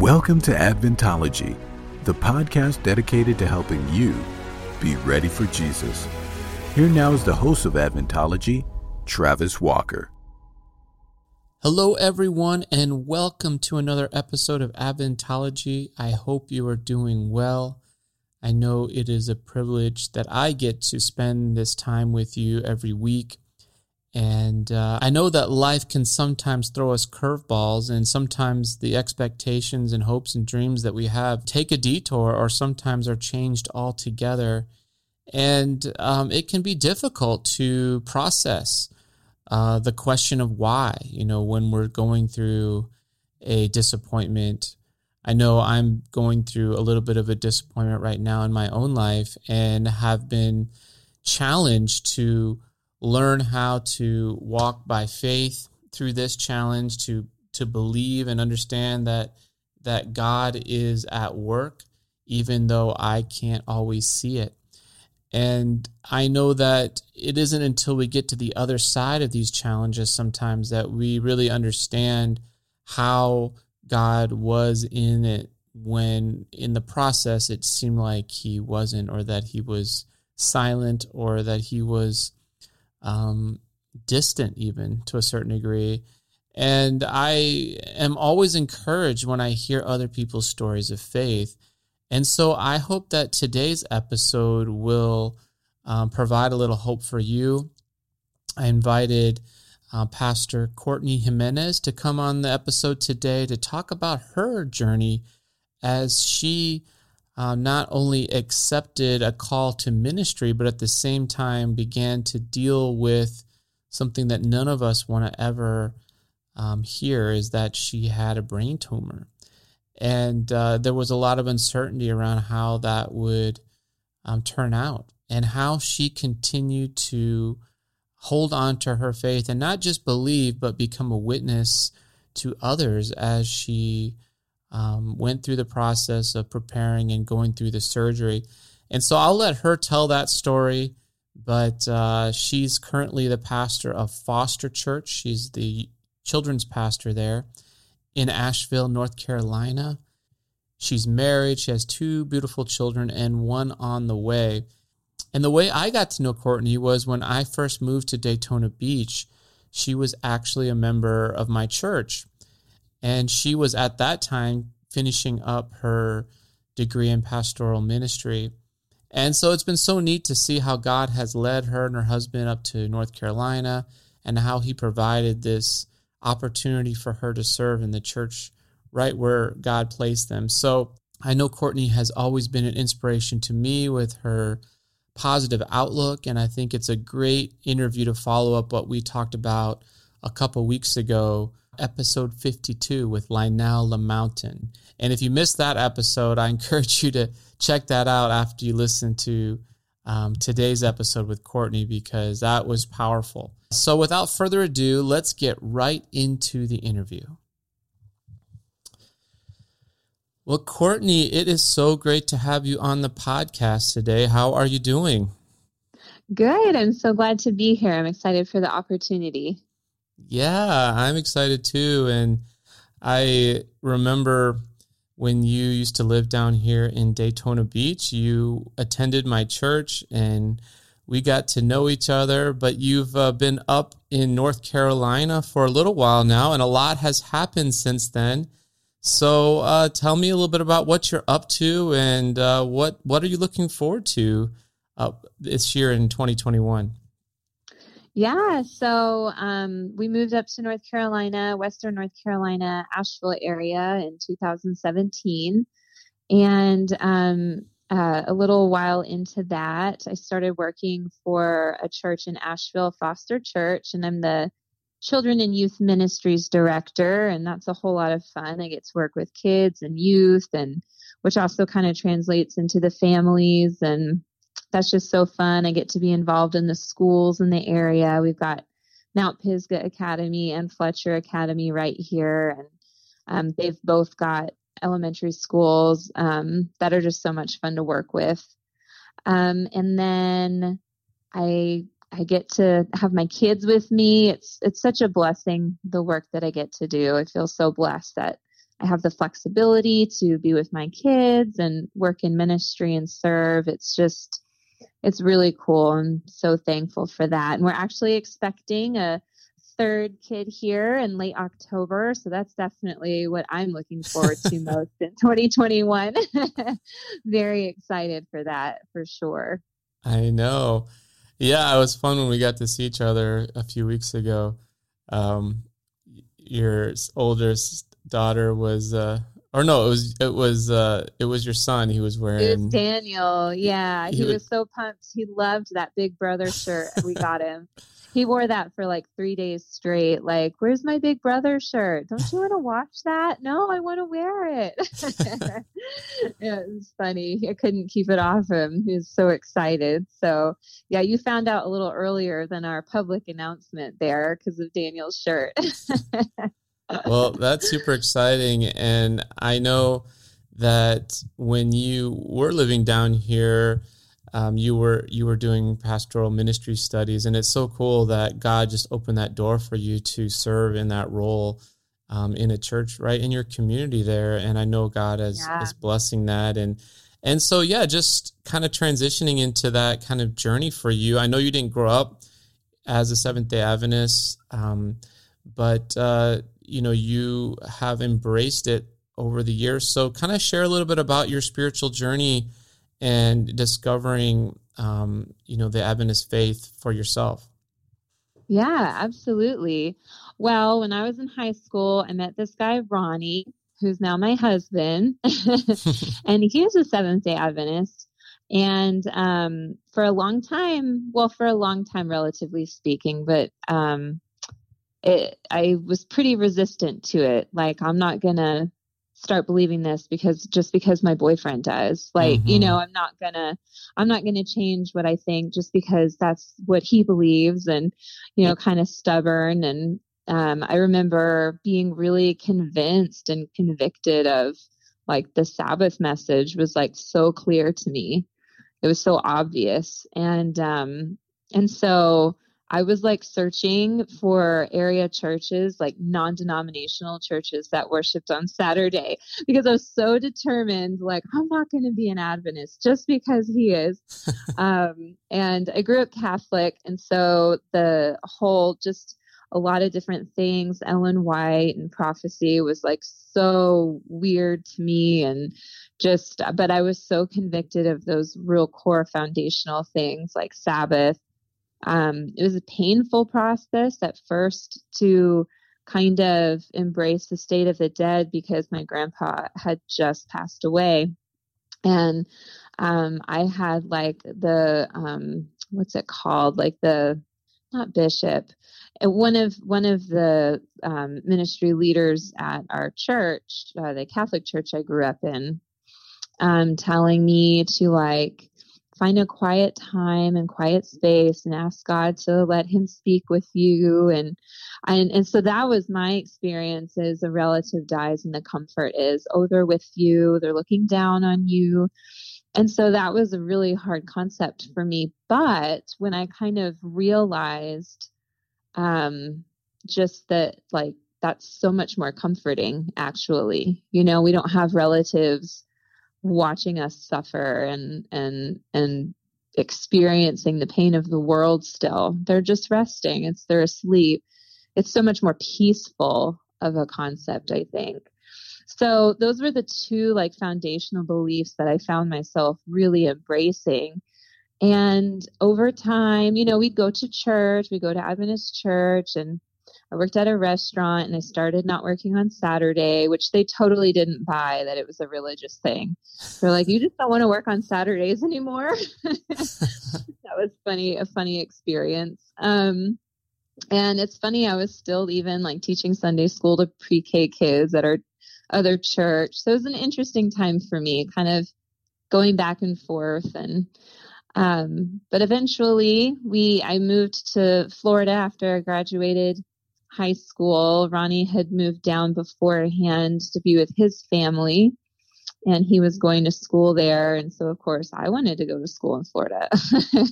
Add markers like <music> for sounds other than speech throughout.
Welcome to Adventology, the podcast dedicated to helping you be ready for Jesus. Here now is the host of Adventology, Travis Walker. Hello, everyone, and welcome to another episode of Adventology. I hope you are doing well. I know it is a privilege that I get to spend this time with you every week. And uh, I know that life can sometimes throw us curveballs, and sometimes the expectations and hopes and dreams that we have take a detour or sometimes are changed altogether. And um, it can be difficult to process uh, the question of why, you know, when we're going through a disappointment. I know I'm going through a little bit of a disappointment right now in my own life and have been challenged to learn how to walk by faith through this challenge to to believe and understand that that God is at work even though I can't always see it. And I know that it isn't until we get to the other side of these challenges sometimes that we really understand how God was in it when in the process it seemed like he wasn't or that he was silent or that he was um, distant, even to a certain degree. And I am always encouraged when I hear other people's stories of faith. And so I hope that today's episode will um, provide a little hope for you. I invited uh, Pastor Courtney Jimenez to come on the episode today to talk about her journey as she uh, not only accepted a call to ministry, but at the same time began to deal with something that none of us want to ever um, hear is that she had a brain tumor. And uh, there was a lot of uncertainty around how that would um, turn out and how she continued to hold on to her faith and not just believe, but become a witness to others as she um, went through the process of preparing and going through the surgery. And so I'll let her tell that story. But uh, she's currently the pastor of Foster Church. She's the children's pastor there in Asheville, North Carolina. She's married. She has two beautiful children and one on the way. And the way I got to know Courtney was when I first moved to Daytona Beach, she was actually a member of my church. And she was at that time finishing up her degree in pastoral ministry. And so it's been so neat to see how God has led her and her husband up to North Carolina and how he provided this opportunity for her to serve in the church right where God placed them. So I know Courtney has always been an inspiration to me with her positive outlook. And I think it's a great interview to follow up what we talked about a couple weeks ago episode 52 with Lionel LaMountain. And if you missed that episode, I <laughs> encourage you to check that out after you listen to um, today's episode with Courtney because that was powerful. So, without further ado, let's get right into the interview. Well, Courtney, it is so great to have you on the podcast today. How are you doing? Good. I'm so glad to be here. I'm excited for the opportunity. Yeah, I'm excited too. And I remember when you used to live down here in Daytona Beach, you attended my church and we got to know each other. But you've uh, been up in North Carolina for a little while now, and a lot has happened since then. So uh, tell me a little bit about what you're up to and uh, what what are you looking forward to this year in 2021. Yeah, so um, we moved up to North Carolina, Western North Carolina, Asheville area in 2017. And um, uh, a little while into that, I started working for a church in Asheville, Foster Church, and I'm the Children and Youth Ministries Director, and that's a whole lot of fun. I get to work with kids and youth, and which also kind of translates into the families and that's just so fun. I get to be involved in the schools in the area. We've got Mount Pisgah Academy and Fletcher Academy right here, and um, they've both got elementary schools um, that are just so much fun to work with. Um, and then I I get to have my kids with me. It's it's such a blessing the work that I get to do. I feel so blessed that I have the flexibility to be with my kids and work in ministry and serve. It's just, it's really cool. I'm so thankful for that. And we're actually expecting a third kid here in late October. So that's definitely what I'm looking forward to <laughs> most in 2021. <laughs> Very excited for that for sure. I know. Yeah, it was fun when we got to see each other a few weeks ago. Um, your oldest daughter was uh, or no, it was it was uh it was your son. He was wearing it was Daniel. Yeah, he, he was so pumped. He loved that Big Brother shirt we got him he wore that for like three days straight. Like, where's my big brother shirt? Don't you want to watch that? No, I want to wear it. yeah, <laughs> it was funny. I couldn't keep it off him. He was so excited. So, yeah, you found out a little earlier than our public announcement there because of Daniel's shirt. <laughs> well, that's super exciting. And I know that when you were living down here, um, you were you were doing pastoral ministry studies, and it's so cool that God just opened that door for you to serve in that role um, in a church right in your community there. And I know God is yeah. is blessing that, and and so yeah, just kind of transitioning into that kind of journey for you. I know you didn't grow up as a Seventh Day Adventist, um, but uh, you know you have embraced it over the years. So kind of share a little bit about your spiritual journey and discovering um, you know the adventist faith for yourself. Yeah absolutely. Well when i was in high school i met this guy ronnie who's now my husband <laughs> and he is a seventh day adventist. And um, for a long time well for a long time relatively speaking but um, it, i was pretty resistant to it. Like i'm not gonna start believing this because just because my boyfriend does. Like mm-hmm. you know i'm not gonna i'm not gonna change what i think just because that's what he believes and you know kind of stubborn. And um, i remember being really convinced and convicted of like the sabbath message was like so clear to me. It was so obvious. And um and so I was like searching for area churches, like non denominational churches that worshiped on Saturday because I was so determined, like, I'm not going to be an Adventist just because he is. <laughs> um, and I grew up Catholic. And so the whole just a lot of different things, Ellen White and prophecy was like so weird to me. And just, but I was so convicted of those real core foundational things like Sabbath um, it was a painful process at first to kind of embrace the state of the dead because my grandpa had just passed away. And um, I had like the, um, what's it called? Like the, not bishop, uh, one of one of the um, ministry leaders at our church, uh, the Catholic church I grew up in, um, telling me to like find a quiet time and quiet space and ask God to let him speak with you. And and and so that was my experience as a relative dies and the comfort is oh they're with you. They're looking down on you. And so that was a really hard concept for me. But when I kind of realized um just that like that's so much more comforting actually. You know we don't have relatives watching us suffer and and and experiencing the pain of the world still they're just resting. It's they're asleep. It's so much more peaceful of a concept i think. So those were the two like foundational beliefs that i found myself really embracing. And over time you know we'd go to church we go to adventist church and I worked at a restaurant and I started not working on Saturday, which they totally didn't buy that it was a religious thing. They're like, you just don't want to work on Saturdays anymore. <laughs> that was funny, a funny experience. Um, and it's funny, I was still even like teaching Sunday school to pre K kids at our other church. So it was an interesting time for me, kind of going back and forth and um, but eventually we I moved to Florida after I graduated high school. Ronnie had moved down beforehand to be with his family and he was going to school there. And so, of course, I wanted to go to school in Florida.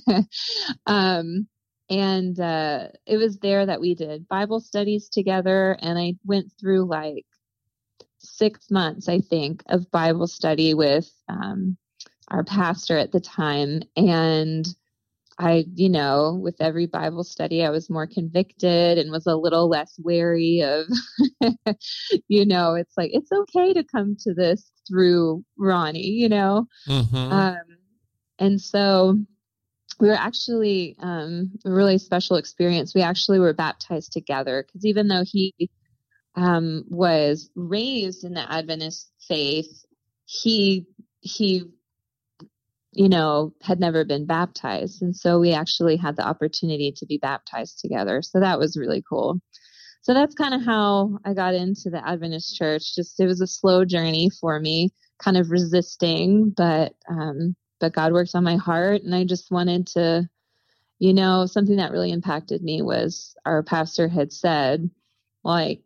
<laughs> um, and uh, it was there that we did Bible studies together. And I went through like six months, I think, of Bible study with um, our pastor at the time. And I, you know, with every Bible study, I was more convicted and was a little less wary of, <laughs> you know, it's like, it's okay to come to this through Ronnie, you know? Mm-hmm. Um, and so we were actually um, a really special experience. We actually were baptized together because even though he um, was raised in the Adventist faith, he, he you know, had never been baptized. And so we actually had the opportunity to be baptized together. So that was really cool. So that's kind of how I got into the Adventist church. Just it was a slow journey for me, kind of resisting, but um, but God worked on my heart, and I just wanted to, you know, something that really impacted me was our pastor had said, like,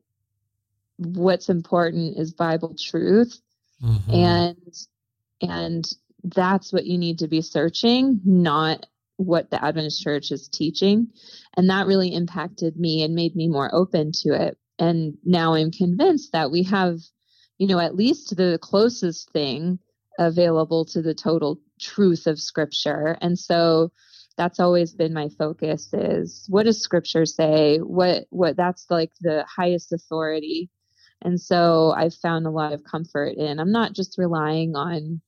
what's important is Bible truth, mm-hmm. and and that's what you need to be searching, not what the Adventist church is teaching. And that really impacted me and made me more open to it. And now I'm convinced that we have, you know, at least the closest thing available to the total truth of scripture. And so that's always been my focus is what does scripture say? What what that's like the highest authority. And so I've found a lot of comfort in I'm not just relying on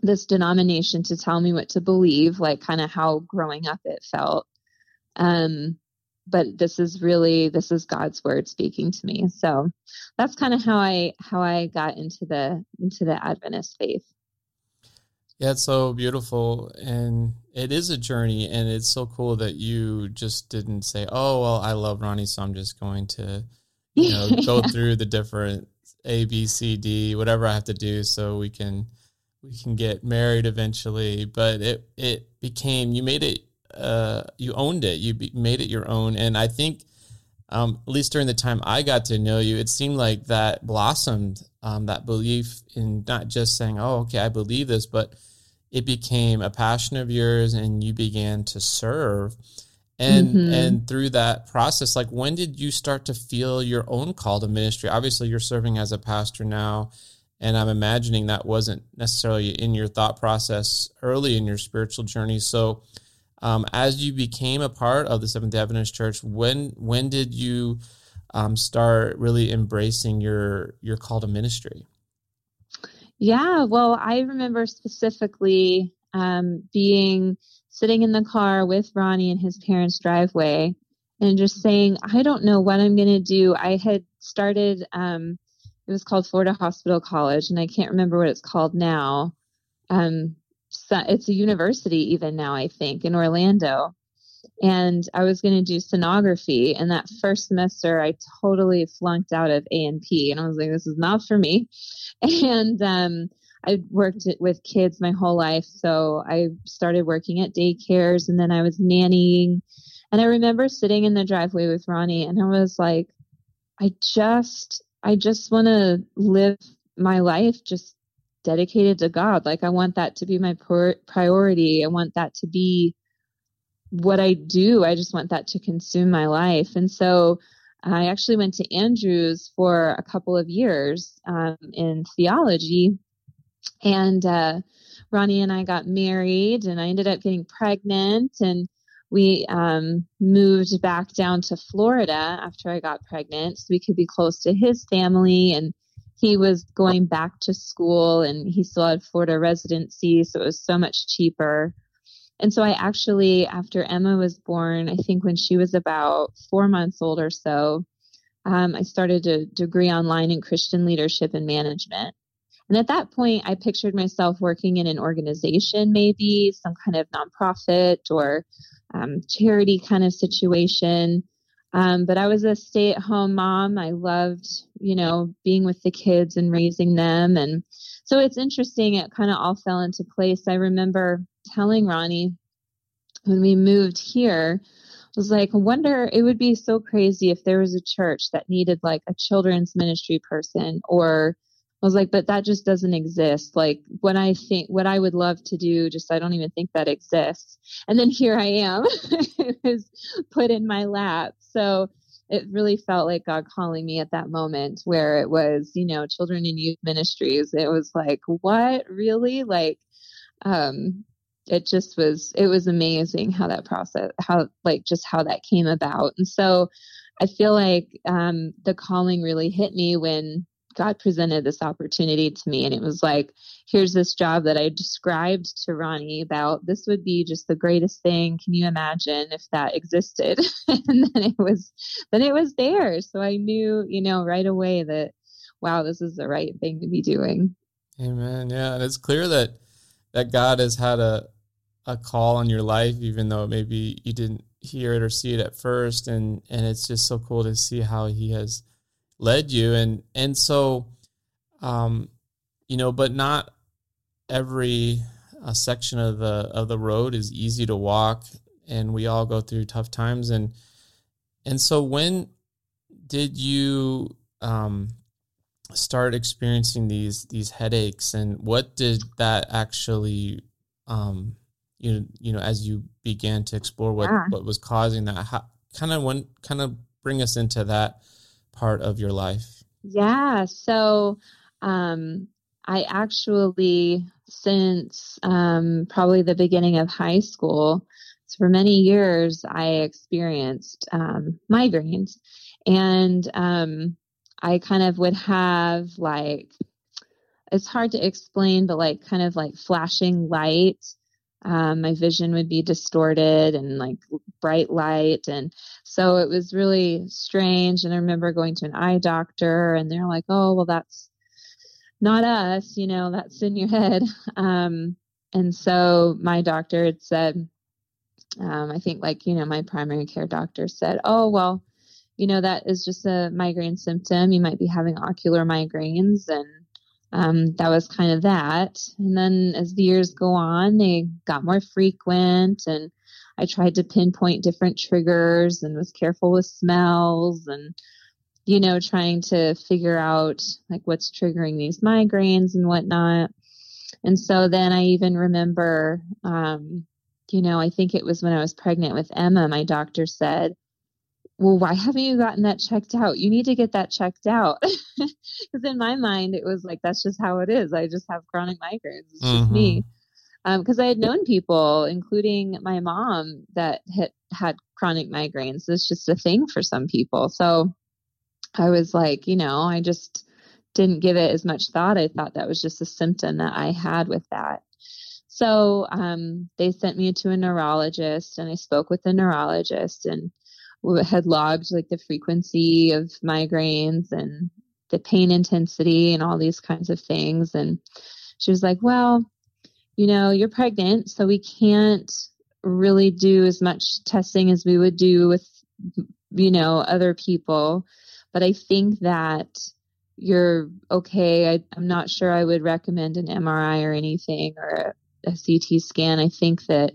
this denomination to tell me what to believe, like kind of how growing up it felt. Um, but this is really this is God's word speaking to me. So that's kind of how I how I got into the into the Adventist faith. Yeah, it's so beautiful and it is a journey and it's so cool that you just didn't say, "Oh, well, I love Ronnie, so I'm just going to you know, go <laughs> through the different A, B, C, D, whatever I have to do so we can we can get married eventually. But it it became you made it uh, you owned it. You be, made it your own, and I think. Um, at least during the time I got to know you, it seemed like that blossomed um, that belief in not just saying, "Oh, okay, I believe this," but it became a passion of yours, and you began to serve. And mm-hmm. and through that process, like when did you start to feel your own call to ministry? Obviously, you're serving as a pastor now, and I'm imagining that wasn't necessarily in your thought process early in your spiritual journey. So, um, as you became a part of the Seventh Day Adventist Church, when when did you um, start really embracing your your call to ministry? Yeah, well, I remember specifically um, being sitting in the car with Ronnie in his parents' driveway and just saying, I don't know what I'm going to do. I had started um, it was called Florida Hospital College, and I can't remember what it's called now. Um, so it's a university even now, I think, in Orlando. And I was going to do sonography, and that first semester, I totally flunked out of A and P, and I was like, "This is not for me." <laughs> And um, I worked with kids my whole life, so I started working at daycares, and then I was nannying. And I remember sitting in the driveway with Ronnie, and I was like, I just I just want to live my life just dedicated to God. Like I want that to be my priority. I want that to be what I do. I just want that to consume my life. And so I actually went to Andrews for a couple of years um, in theology. And uh, Ronnie and I got married, and I ended up getting pregnant. And we um, moved back down to Florida after I got pregnant so we could be close to his family. And he was going back to school and he still had Florida residency, so it was so much cheaper. And so I actually, after Emma was born, I think when she was about four months old or so, um, I started a degree online in Christian leadership and management. And at that point, I pictured myself working in an organization, maybe some kind of nonprofit or um, charity kind of situation. Um, but I was a stay at home mom. I loved, you know, being with the kids and raising them. And so it's interesting. It kind of all fell into place. I remember telling Ronnie when we moved here, I was like, I wonder, it would be so crazy if there was a church that needed like a children's ministry person or I was like, but that just doesn't exist. Like what I think, what I would love to do, just I don't even think that exists. And then here I am, <laughs> it was put in my lap. So it really felt like God calling me at that moment where it was, you know, children and youth ministries. It was like, what really? Like, um, it just was, it was amazing how that process, how, like, just how that came about. And so I feel like, um, the calling really hit me when God presented this opportunity to me. And it was like, here's this job that I described to Ronnie about. This would be just the greatest thing. Can you imagine if that existed? <laughs> and then it was, then it was there. So I knew, you know, right away that, wow, this is the right thing to be doing. Amen. Yeah. And it's clear that, that God has had a, a call on your life, even though maybe you didn't hear it or see it at first. And, and it's just so cool to see how he has, led you. And and so um you know but not every uh, section of the of the road is easy to walk. And we all go through tough times. And and so when did you um start experiencing these these headaches? And what did that actually um you know you know as you began to explore what yeah. what was causing that how, kind of when kind of bring us into that part of your life? Yeah. So um, I actually, since um, probably the beginning of high school, so for many years, I experienced um, migraines. And um, I kind of would have like, it's hard to explain, but like kind of like flashing light um, my vision would be distorted and like bright light. And so it was really strange. And I remember going to an eye doctor and they're like, oh, well, that's not us, you know, that's in your head. <laughs> Um, and so my doctor had said, um, I think like, you know, my primary care doctor said, oh, well, you know, that is just a migraine symptom. You might be having ocular migraines and um, that was kind of that. And then as the years go on, they got more frequent and I tried to pinpoint different triggers and was careful with smells and, you know, trying to figure out like what's triggering these migraines and whatnot. And so then I even remember, um, you know, I think it was when I was pregnant with Emma, my doctor said, well, why haven't you gotten that checked out? You need to get that checked out. <laughs> Because in my mind, it was like, that's just how it is. I just have chronic migraines. It's mm-hmm. just me. Because um, I had known people, including my mom, that had had chronic migraines. It's just a thing for some people. So I was like, you know, I just didn't give it as much thought. I thought that was just a symptom that I had with that. So um, they sent me to a neurologist, and I spoke with the neurologist, and had logged like the frequency of migraines and the pain intensity and all these kinds of things. And she was like, well, you know, you're pregnant, so we can't really do as much testing as we would do with, you know, other people. But I think that you're okay. I, am not sure I would recommend an MRI or anything or a, a CT scan. I think that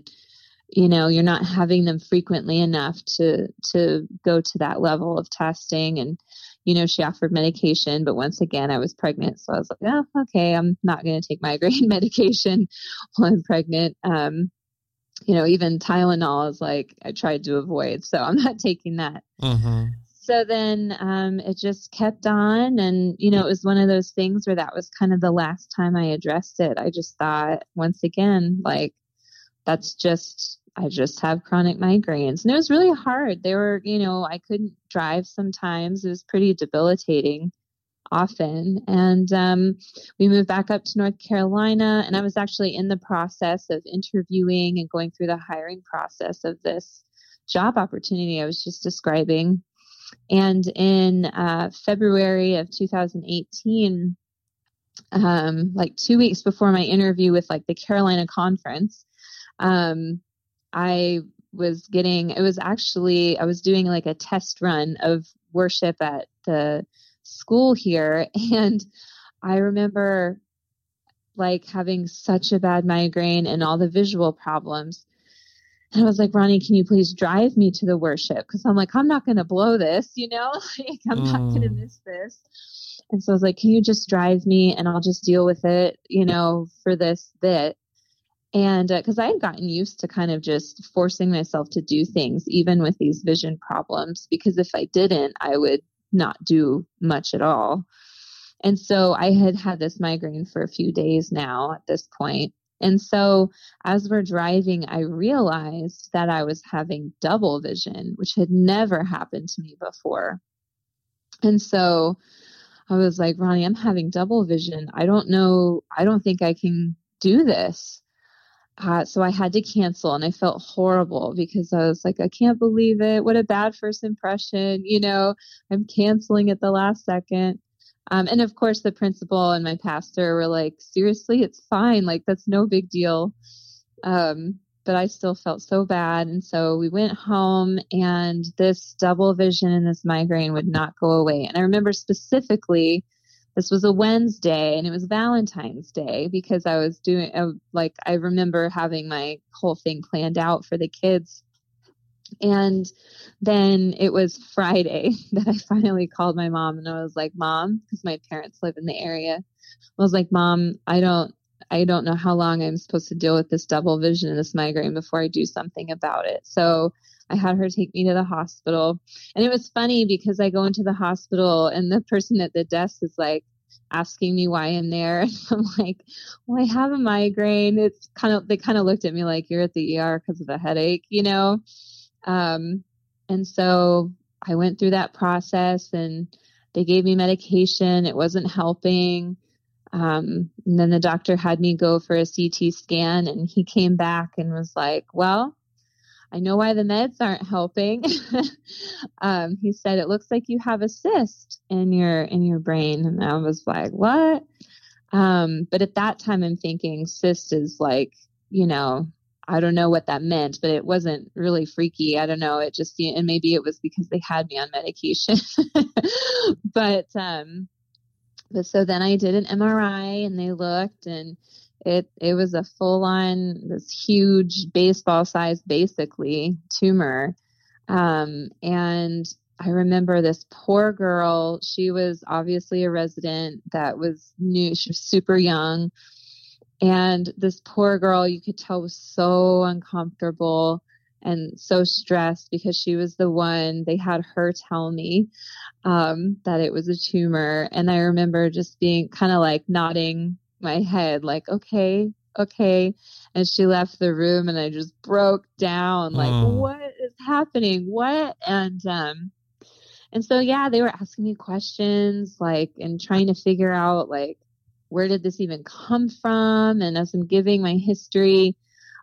you know you're not having them frequently enough to to go to that level of testing. And you know she offered medication but once again i was pregnant. So i was like yeah okay i'm not going to take migraine <laughs> medication while i'm pregnant. Um you know even tylenol is like i tried to avoid so i'm not taking that. Mm-hmm. so then um it just kept on. And you know it was one of those things where that was kind of the last time i addressed it. I just thought once again like that's just I just have chronic migraines. And it was really hard. They were, you know, I couldn't drive sometimes. It was pretty debilitating often. And um, we moved back up to North Carolina, and I was actually in the process of interviewing and going through the hiring process of this job opportunity I was just describing. And in uh, February of 2018, um, like two weeks before my interview with like the Carolina conference, um, I was getting, it was actually, I was doing like a test run of worship at the school here. <laughs> And I remember like having such a bad migraine and all the visual problems. And I was like, Ronnie, can you please drive me to the worship? Because I'm like, I'm not going to blow this, you know, <laughs> like, I'm mm. not going to miss this. And so I was like, can you just drive me and I'll just deal with it, you know, for this bit. And because uh, I had gotten used to kind of just forcing myself to do things, even with these vision problems, because if I didn't, I would not do much at all. And so I had had this migraine for a few days now at this point. And so as we're driving, I realized that I was having double vision, which had never happened to me before. And so I was like, Ronnie, I'm having double vision. I don't know. I don't think I can do this. Uh, so I had to cancel and I felt horrible because I was like, I can't believe it. What a bad first impression. You know, I'm canceling at the last second. Um, and of course, the principal and my pastor were like, seriously, it's fine. Like, that's no big deal. Um, but I still felt so bad. And so we went home, and this double vision and this migraine would not go away. And I remember specifically, this was a Wednesday and it was Valentine's Day because I was doing, uh, like, I remember having my whole thing planned out for the kids. And then it was Friday <laughs> that I finally called my mom and I was like, Mom, because my parents live in the area. I was like, Mom, I don't, I don't know how long I'm supposed to deal with this double vision and this migraine before I do something about it. So I had her take me to the hospital. And it was funny because I go into the hospital and the person at the desk is like asking me why I'm there. <laughs> And I'm like, well, I have a migraine. It's kind of, they kind of looked at me like, you're at the ER because of a headache, you know? Um, and so I went through that process and they gave me medication. It wasn't helping. Um, and then the doctor had me go for a CT scan and he came back and was like, well, I know why the meds aren't helping. <laughs> um, he said, it looks like you have a cyst in your, in your brain. And I was like, what? Um, but at that time I'm thinking cyst is like, you know, I don't know what that meant, but it wasn't really freaky. I don't know. It just, and maybe it was because they had me on medication. <laughs> but, um, but so then I did an MRI and they looked and it, it was a full on, this huge baseball size, basically tumor. Um, and I remember this poor girl. She was obviously a resident that was new. She was super young and this poor girl, you could tell was so uncomfortable and so stressed because she was the one they had her tell me um, that it was a tumor. And I remember just being kind of like nodding my head, like, okay, okay. And she left the room and I just broke down, like, mm. what is happening? What? And, um, and so, yeah, they were asking me questions, like, and trying to figure out, like, where did this even come from? And as I'm giving my history,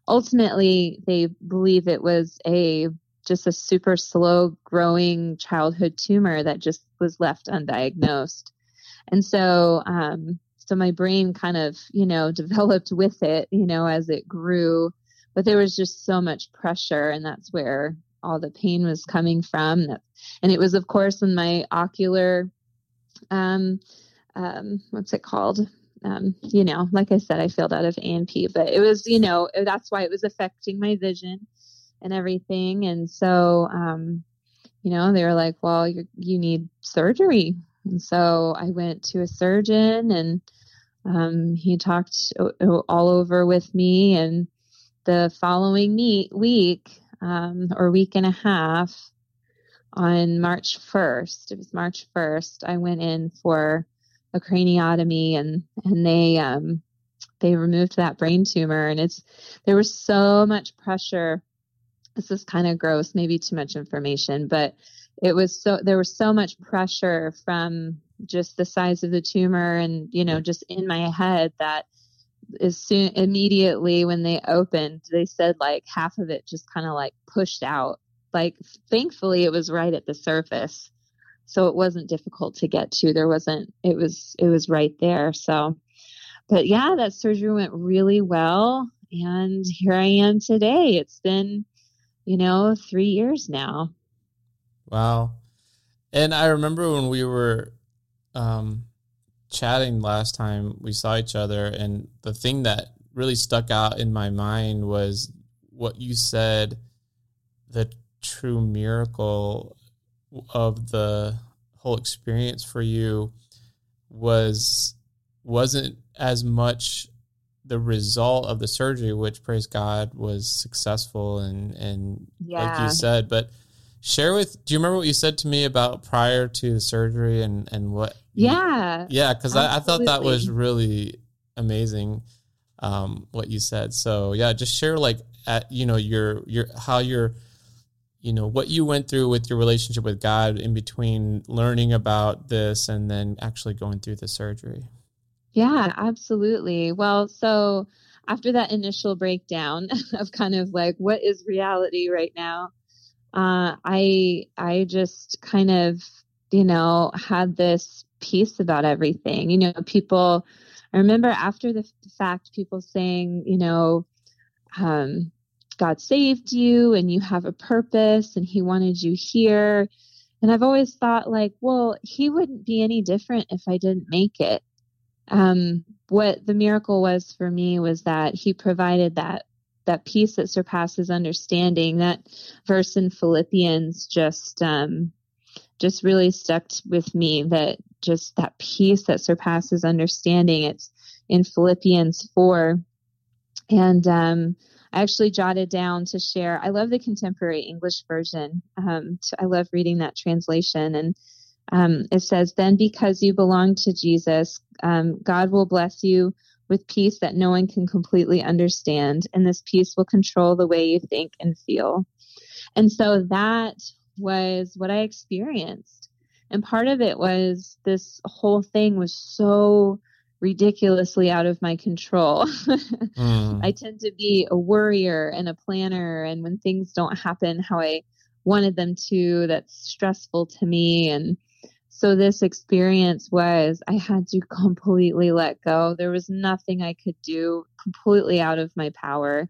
ultimately they believe it was a just a super slow growing childhood tumor that just was left undiagnosed. And so, um, so my brain kind of, you know, <laughs> developed with it, you know, as it grew, but there was just so much pressure and that's where all the pain was coming from. And it was, of course, in my ocular, um, um, what's it called? um, you know, like I said, I failed out of A&P, but it was, you know, that's why it was affecting my vision and everything. And so, um, you know, they were like, well, you you need surgery. And so I went to a surgeon and, um, he talked all over with me and the following meet, week, um, or week and a half on March 1st, it was March 1st, I went in for a craniotomy and and they um they removed that brain tumor and it's there was so much pressure. This is kind of gross maybe too much information but it was so there was so much pressure from just the size of the tumor and you know just in my head that as soon immediately when they opened they said like half of it just kind of like pushed out. Like thankfully it was right at the surface. So it wasn't difficult to get to. There wasn't it was it was right there. So but yeah that surgery went really well. And here i am today. It's been you know 3 years now wow and i remember when we were um chatting last time we saw each other and the thing that really stuck out in my mind was what you said the true miracle of the whole experience for you was wasn't as much the result of the surgery, which praise God was successful and and Yeah. like you said, but share with do you remember what you said to me about prior to the surgery and and what Yeah. yeah because I, I thought that was really amazing um what you said so yeah just share like at you know your your how your you know what you went through with your relationship with god in between learning about this and then actually going through the surgery Yeah, absolutely. Well, so after that initial breakdown <laughs> of kind of like what is reality right now, uh, I I just kind of you know had this peace about everything. You know, people. I remember after the fact, people saying, you know, um, God saved you and you have a purpose and He wanted you here. And I've always thought, like, well, He wouldn't be any different if I didn't make it um, what the miracle was for me was that he provided that that peace that surpasses understanding. That verse in philippians just um, just really stuck with me that just that peace that surpasses understanding. It's in philippians 4 and um, i actually jotted down to share i love the contemporary english version. Um, i love reading that translation. And um, it says, Then because you belong to Jesus, um, God will bless you with peace that no one can completely understand. And this peace will control the way you think and feel. And so that was what I experienced. And part of it was this whole thing was so ridiculously out of my control. <laughs> Mm. I tend to be a worrier and a planner. And when things don't happen how I wanted them to, that's stressful to me. And so this experience was I had to <laughs> completely let go. There was nothing I could do completely out of my power.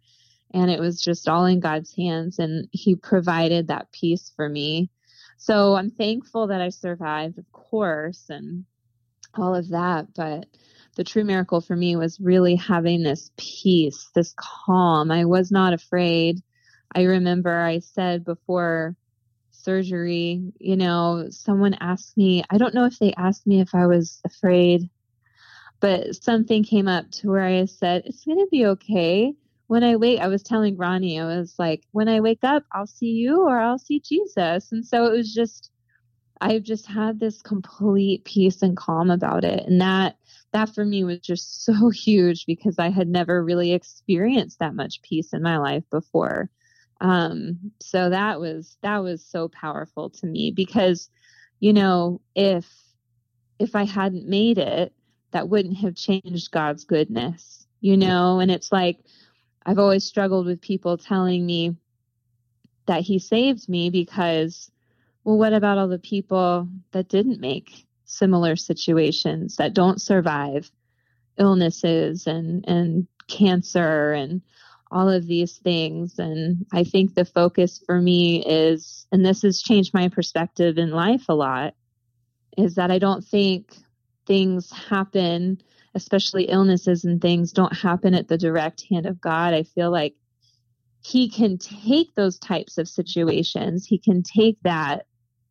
And it was just all in God's hands. And He provided that peace for me. So I'm thankful that I survived, of course, and all of that. But the true miracle for me was really having this peace, this calm. I was not afraid. I remember I said before surgery, you know, someone asked me, I don't know if they asked me if I was afraid, but something came up to where I said, it's going to be okay. When I wake, I was telling Ronnie, I was like, when I wake up, I'll see you or I'll see Jesus. And so it was just, I've just had this complete peace and calm about it. And that, that for me was just so <laughs> huge because I had never really experienced that much peace in my life before. Um, so that was, that was so powerful to me because, you know, if, if I hadn't made it, that wouldn't have changed God's goodness, you know? And it's like, I've always struggled with people telling me that he saved me because, well, what about all the people that didn't make similar situations that don't survive illnesses and, and cancer and all of these things. And I think the focus for me is, and this has changed my perspective in life a lot, is that I don't think things happen, especially illnesses and things, don't happen at the direct hand of God. I feel like He can take those types of situations, He can take that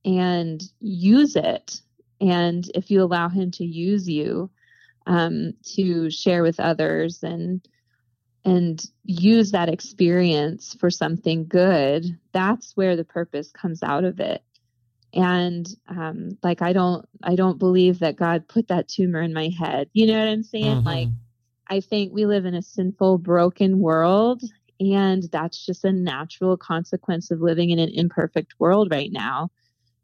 and use it. And if you allow Him to use you um, to share with others and and use that experience for something good, that's where the purpose comes out of it. And um like i don't i don't believe that god put that tumor in my head. You know what i'm saying? Mhm. like i think we live in a sinful broken world and that's just a natural consequence of living in an imperfect world right now.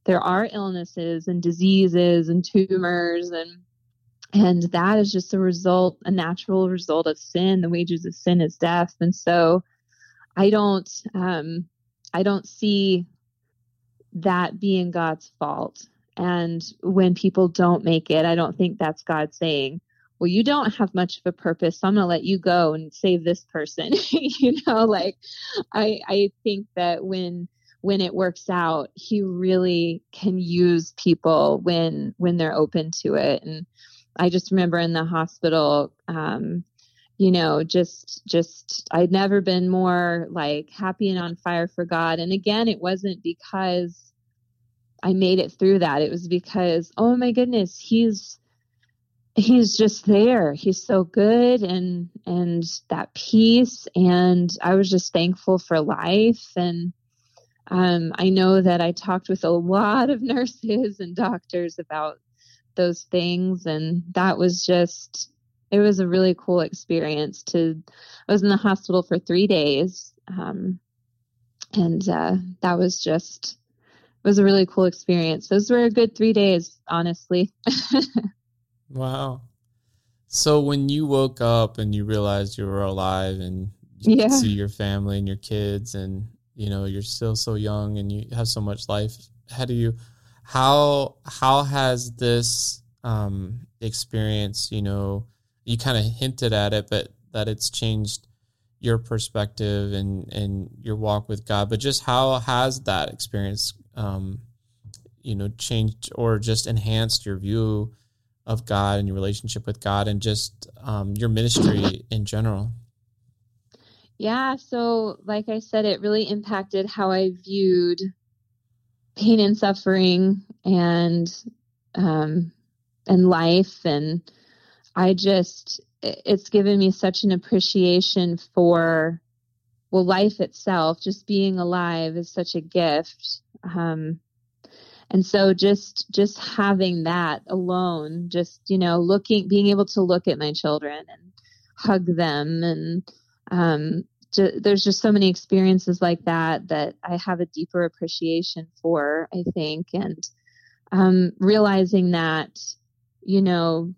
There are illnesses and diseases and tumors and and that is just a result a natural result of sin the wages of sin is death and so i don't um i don't see that being God's fault. And when people don't make it, I don't think that's God saying, well, you don't have much of a purpose, so I'm going to let you go and save this person. <laughs> you know, like I, I think that when, when it works out, he really can use people when, when they're open to it. And I just remember in the hospital, um, you know, just, just, I'd never been more like happy and on fire for God. And again, it wasn't because I made it through that. It was because, oh my goodness, he's, he's just there. He's so good and and that peace and I was just thankful for life and um, I know that I talked with a lot of <laughs> nurses and doctors about those things and that was just it was a really cool experience to I was in the hospital for 3 days um, and uh, that was just it was a really cool experience. Those were a good 3 days honestly. <laughs> Wow. So when you woke up and you realized you were alive and you Yeah. could see your family and your kids and you know you're still so young and you have so much life how do you how how has this um experience you know you kind of hinted at it but that it's changed your perspective and and your walk with God but just how has that experience um you know changed or just enhanced your view of God and your relationship with God and just um, your ministry in general. Yeah, so like I said, it really impacted how I viewed pain and suffering and um, and life, and I just it's given me such an appreciation for well, life itself. Just being alive is such a gift, um, and so just just having that alone, just you know, looking, being able to look at my children and hug them and um, there's just so many experiences like that that I have a deeper appreciation for, I think, and um, realizing that, you know,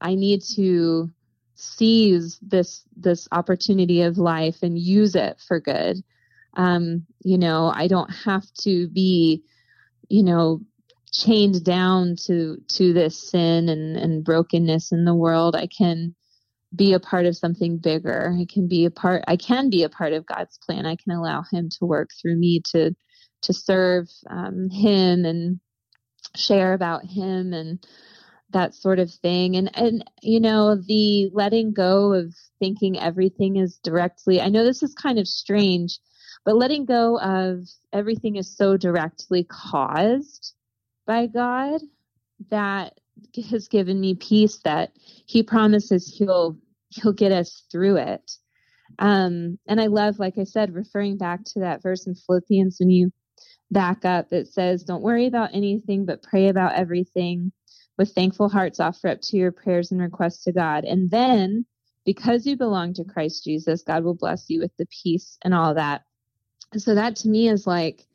I need to seize this this opportunity of life and use it for good. Um, you know, I don't have to be, you know, chained down to to this sin and, and brokenness in the world. I can be a part of something bigger. I can be a part I can be a part of God's plan. I can allow him to work through me to to serve um, him and share about him and that sort of thing. And and you know, the letting go of thinking everything is directly I know this is kind of strange, but letting go of everything is so directly caused by God that has given me peace that he promises he'll he'll get us through it. Um and i love like i said referring back to that verse in philippians when you back up it says don't worry about anything but pray about everything with thankful hearts. Offer up to your prayers and requests to god. And then because you belong to christ jesus god will bless you with the peace and all that. So that to me is like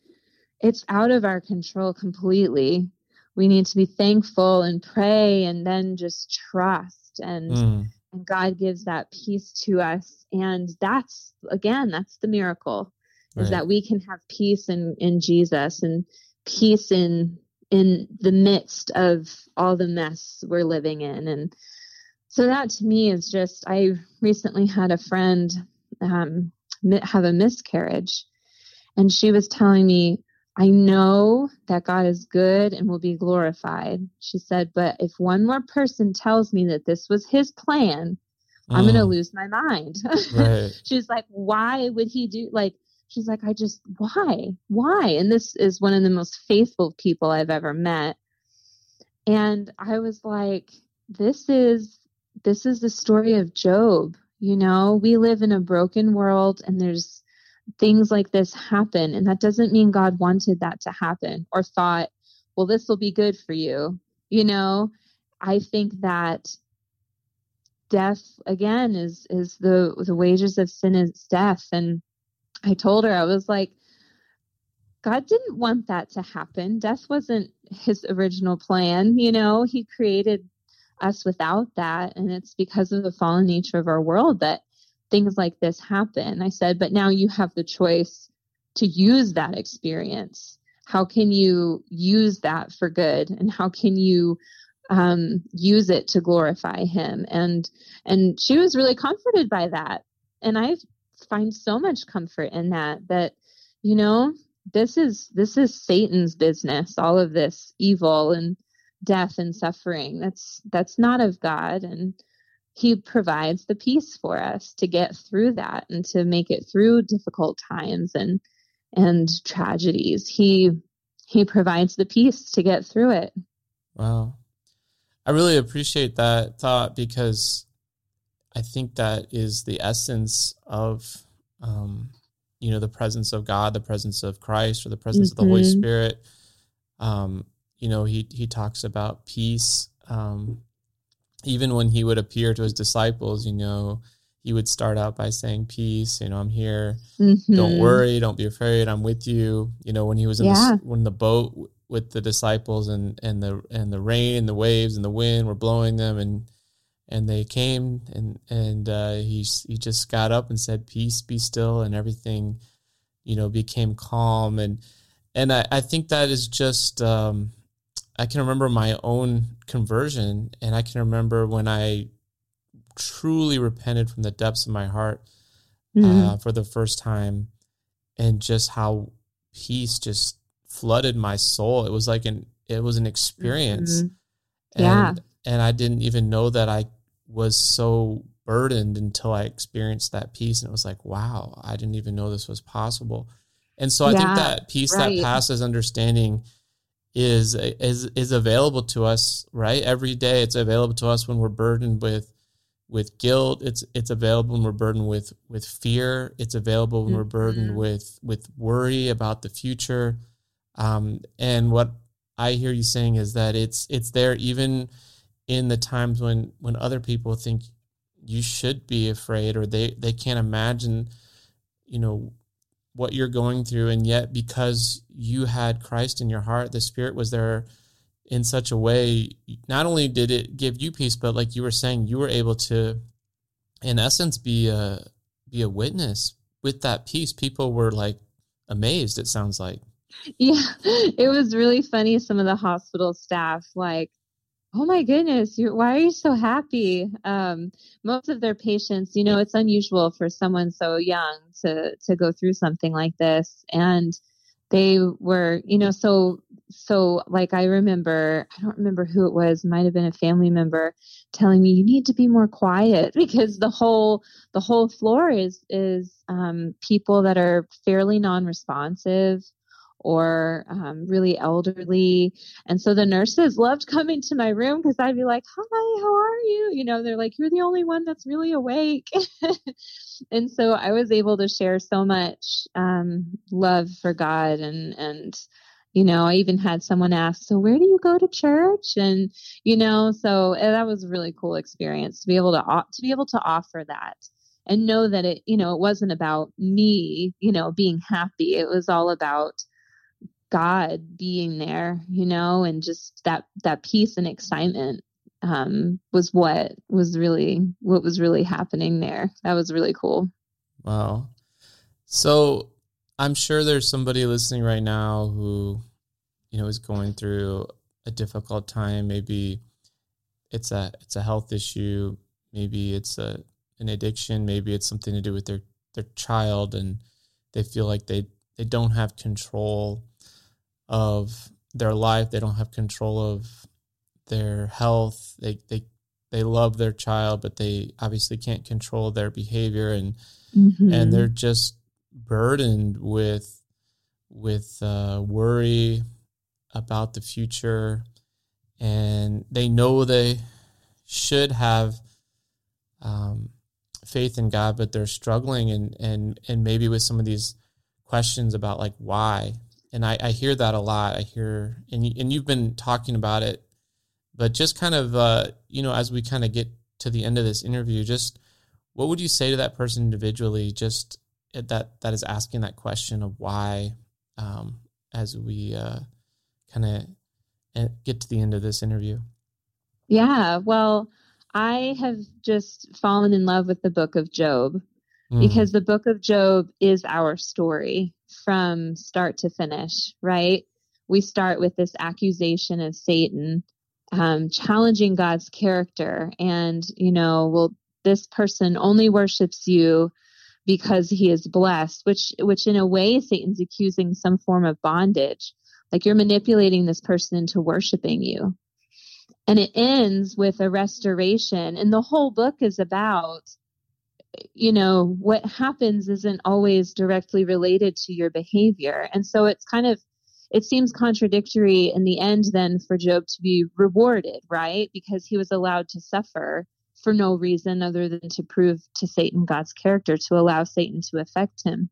it's out of our control completely. We need to be thankful and pray and then just trust and Mm, and God gives that peace to us. And that's again that's the miracle is that we can have peace in in Jesus and peace in in the midst of all the mess we're living in. And so that to me is just I recently had a friend um have a miscarriage. And she was telling me I know that God is good and will be glorified. She said, but if one more person tells me that this was his plan, I'm going to Mm, lose my mind. Right. <laughs> she's like, why would he do like, she's like, I just, why, why? And this is one of the most faithful people I've ever met. And I was like, this is, this is the story of Job. You know, we live in a broken world and there's things like this happen. And that doesn't mean God wanted that to happen or thought, well, this will be good for you. You know, I think that death again is is the the wages of sin is death and i told her i was like god didn't want that to happen death wasn't his original plan you know he created us without that and it's because of the fallen nature of our world that things like this happen. I said but now you have the choice to use that experience. How can you use that for good? And how can you um, use it to glorify him? And and she was really comforted by that. And i find so much comfort in that that you know this is this is satan's business all of this evil and death and suffering. That's that's not of god. And he provides the peace for us to get through that and to make it through difficult times and and tragedies he he provides the peace to get through it Wow. I really appreciate that thought because I think that is the essence of, um, you know, the presence of God, the presence of Christ, or the presence mm-hmm. of the Holy mm-hmm. Spirit. Um, you know, he he talks about peace. Um, even when he would appear to his disciples, you know, he would start out by saying, "Peace, you know, I'm here. Mm-hmm. Don't worry, don't be afraid. I'm with you." You know, when he was in yeah. the, when the boat with the disciples and and the and the rain and the waves and the wind were blowing them and and they came and and uh, he he just got up and said peace be still and everything you know became calm and and I, I think that is just um, I can remember my own conversion and I can remember when I truly repented from the depths of my heart mm-hmm. uh, for the first time and just how peace just flooded my soul. It was like an it was an experience. Mm-hmm. Yeah. And, and I didn't even know that I was so burdened until I experienced that peace. And it was like, wow, I didn't even know this was possible. And so I yeah, think that peace right. that passes understanding is is is available to us, right? Every day it's available to us when we're burdened with with guilt. It's it's available when we're burdened with with fear. It's available when mm-hmm. we're burdened mm-hmm. with with worry about the future. Um, and what I hear you saying is that it's it's there even in the times when when other people think you should be afraid or they they can't imagine, you know, what you're going through, and yet because you had Christ in your heart, the Spirit was there in such a way. Not only did it give you peace, but like you were saying, you were able to, in essence, be a be a witness with that peace. People were like amazed. It sounds like. Yeah, <laughs> it was really funny. Some of the hospital staff, like, oh my goodness, you why are you so happy? Um, most of their patients, you know, it's unusual for someone so young to to go through something like this, and they were, you know, so so like I remember, I don't remember who it was, might have been a family member telling me you need to be more quiet <laughs> because the whole the whole floor is is um, people that are fairly non-responsive or um, really elderly. And so the nurses loved coming to my room because I'd be like, Hi, how are you? You know, they're like, You're the only one that's really awake. <laughs> and so I was able to share so much um, love for God and, and, you know, I even had someone ask, so where do you go to church? And, you know, so that was a really cool experience to be able to, to be able to offer that and know that it, you know, it wasn't about me, you know, being happy. It was all about God being there, you know, and just that that peace and excitement um, was what was really what was really happening there. That was really cool. Wow. So I'm sure there's somebody listening right now who, you know, is going through a difficult time. Maybe it's a it's a health issue. Maybe it's a an addiction. Maybe it's something to do with their their child, and they feel like they they don't have control of their life. They don't have control of their health. They they they love their child, but they obviously can't control their behavior, and mm-hmm. and they're just burdened with with uh, worry about the future, and they know they should have um, faith in God, but they're struggling, and and and maybe with some of these questions about like why and I, I hear that a lot. I hear, and and you've been talking about it, but just kind of, uh, you know, as we kind of get to the end of this interview, just what would you say to that person individually, just that that is asking that question of why, um, as we uh, kind of eh, get to the end of this interview? Yeah, well, I have just fallen in love with the book of Job mm. because the book of Job is our story from start to finish, right? We start with this accusation of Satan um, challenging God's character. And, you know, well, this person only worships you because he is blessed, which, which in a way, Satan's accusing some form of bondage. Like you're manipulating this person into worshiping you. And it ends with a restoration. And the whole book is about you know, what happens isn't always directly related to your behavior. And so it's kind of, it seems contradictory in the end then for Job to be rewarded, right? Because he was allowed to suffer for no reason other than to prove to Satan God's character, to allow Satan to affect him.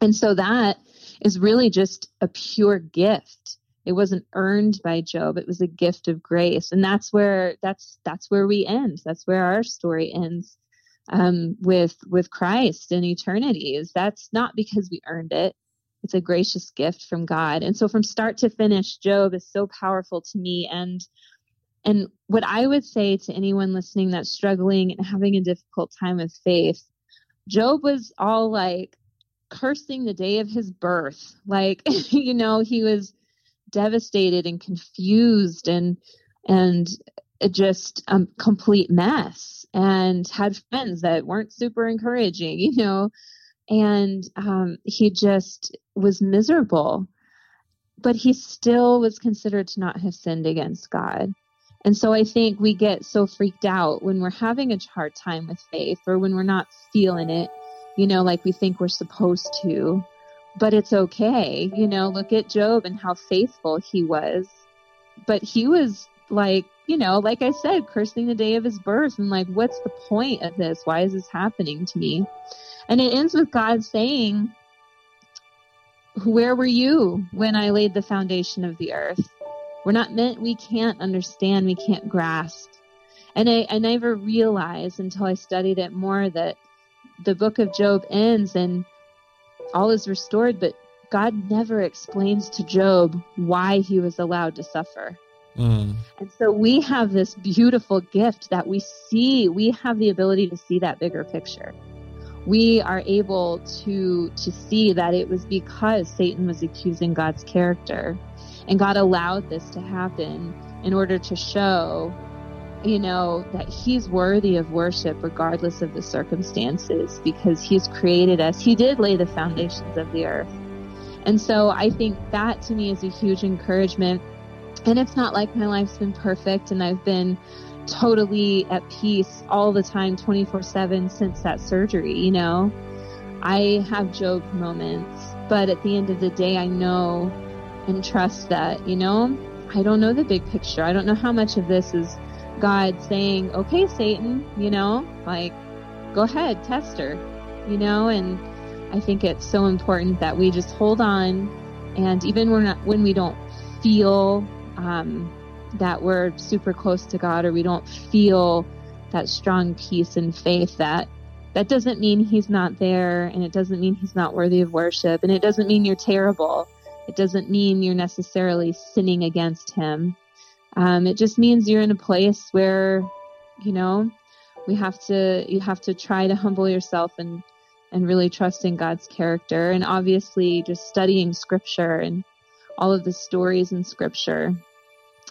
And so that is really just a pure gift. It wasn't earned by Job. It was a gift of grace. And that's where that's that's where we end. That's where our story ends um, with with Christ in eternity. Is that's not because we earned it. It's a gracious gift from God. And so from start to finish, Job is so powerful to me. And and what I would say to anyone listening that's struggling and having a difficult time with faith, Job was all like cursing the day of his birth. Like, <laughs> you know, he was devastated and confused and and just a complete mess and had friends that weren't super encouraging, <laughs> you know, and um, he just was miserable. But he still was considered to not have sinned against God. And so I think we get so freaked out when we're having a hard time with faith or when we're not feeling it, you know, like we think we're supposed to. But it's okay. You know, look at Job and how faithful he was. But he was like, you know, like I said, cursing the day of his birth and like, what's the point of this? Why is this happening to me? And it ends with God saying, Where were you when I laid the foundation of the earth? We're not meant, we can't understand, we can't grasp. And I, I never realized until I studied it more that the book of Job ends and all is restored, but God never explains to Job why he was allowed to suffer. Mm. And so we have this beautiful gift that we see, we have the ability to see that bigger picture. We are able to to see that it was because Satan was accusing God's character and God allowed this to happen in order to show, you know, that He's worthy of worship regardless of the circumstances because He's created us. He did lay the foundations of the earth. And so I think that to me is a huge encouragement. And it's not like my life's been perfect and I've been totally at peace all the time, 24 7 since that surgery, you know. I have Job moments, but at the end of the day, I know and trust that, you know, I don't know the big picture. I don't know how much of this is God saying, okay, Satan, you know, like, go ahead, test her, you know, and I think it's so important that we just hold on and even when, when we don't feel um, that we're super close to God or we don't feel that strong peace and faith that that doesn't mean he's not there and it doesn't mean he's not worthy of worship and it doesn't mean you're terrible it doesn't mean you're necessarily sinning against him. Um, it just means you're in a place where, you know, we have to, you have to try to humble yourself and, and really trust in God's character. And obviously just studying scripture and all of the stories in scripture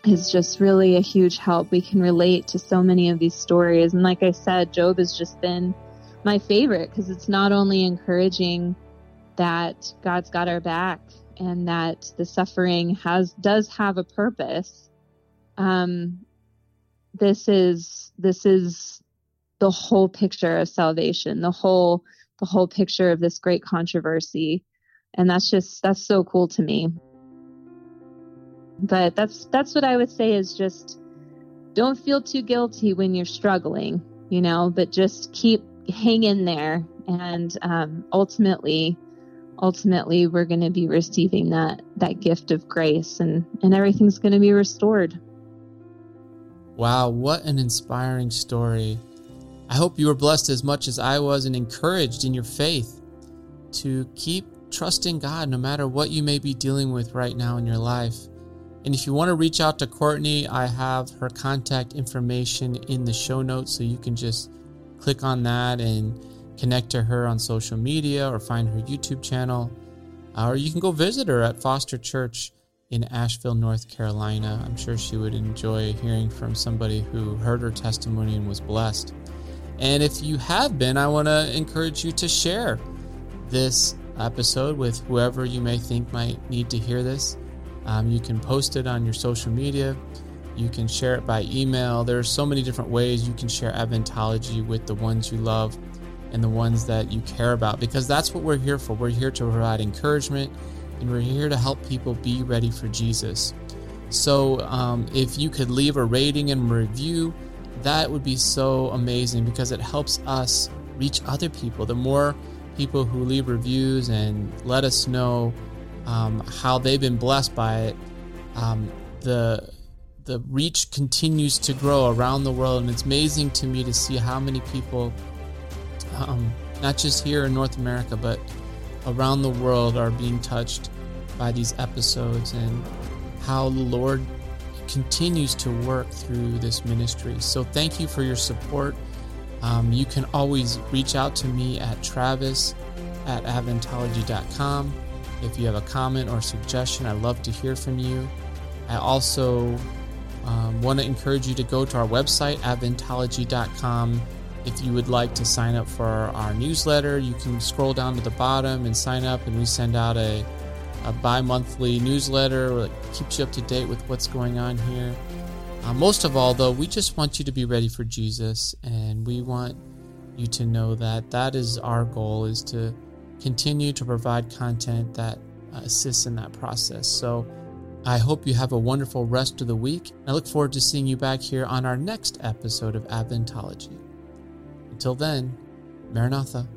is just really a huge help. We can relate to so many of these stories. And like I said, Job has just been my favorite because it's not only encouraging that God's got our back and that the suffering has does have a purpose um, this is this is the whole picture of salvation the whole the whole picture of this great controversy and that's just that's so cool to me but that's that's what i would say is just don't feel too guilty when you're struggling you know but just keep hang in there. And um, ultimately ultimately we're going to be receiving that that gift of grace and and everything's going to be restored. Wow what an inspiring story. I hope you were blessed as much as i was and encouraged in your faith to keep trusting god no matter what you may be dealing with right now in your life and if you want to reach out to courtney i have her contact information in the show notes so you can just click on that and connect to her on social media or find her YouTube channel. Uh, or you can go visit her at Foster Church in Asheville, North Carolina. I'm sure she would enjoy hearing from somebody who heard her testimony and was blessed. And if you have been, I want to encourage you to share this episode with whoever you may think might need to hear this. Um, you can post it on your social media. You can share it by email. There are so many different ways you can share Adventology with the ones you love and the ones that you care about because that's what we're here for. We're here to provide encouragement and we're here to help people be ready for Jesus. So, um, if you could leave a rating and review, that would be so amazing because it helps us reach other people. The more people who leave reviews and let us know um, how they've been blessed by it, um, the the reach continues to grow around the world, and it's amazing to me to see how many people, um, not just here in North America, but around the world, are being touched by these episodes, and how the Lord continues to work through this ministry. So, thank you for your support. Um, you can always reach out to me at travis at adventology.com. If you have a comment or suggestion, I'd love to hear from you. I also um, want to encourage you to go to our website, adventology.com. If you would like to sign up for our newsletter, you can scroll down to the bottom and sign up, and we send out a, a bi monthly newsletter that keeps you up to date with what's going on here. Uh, most of all, though, we just want you to be ready for Jesus, and we want you to know that that is our goal: is to continue to provide content that uh, assists in that process. So, I hope you have a wonderful rest of the week. I look forward to seeing you back here on our next episode of Adventology. Until then, Maranatha.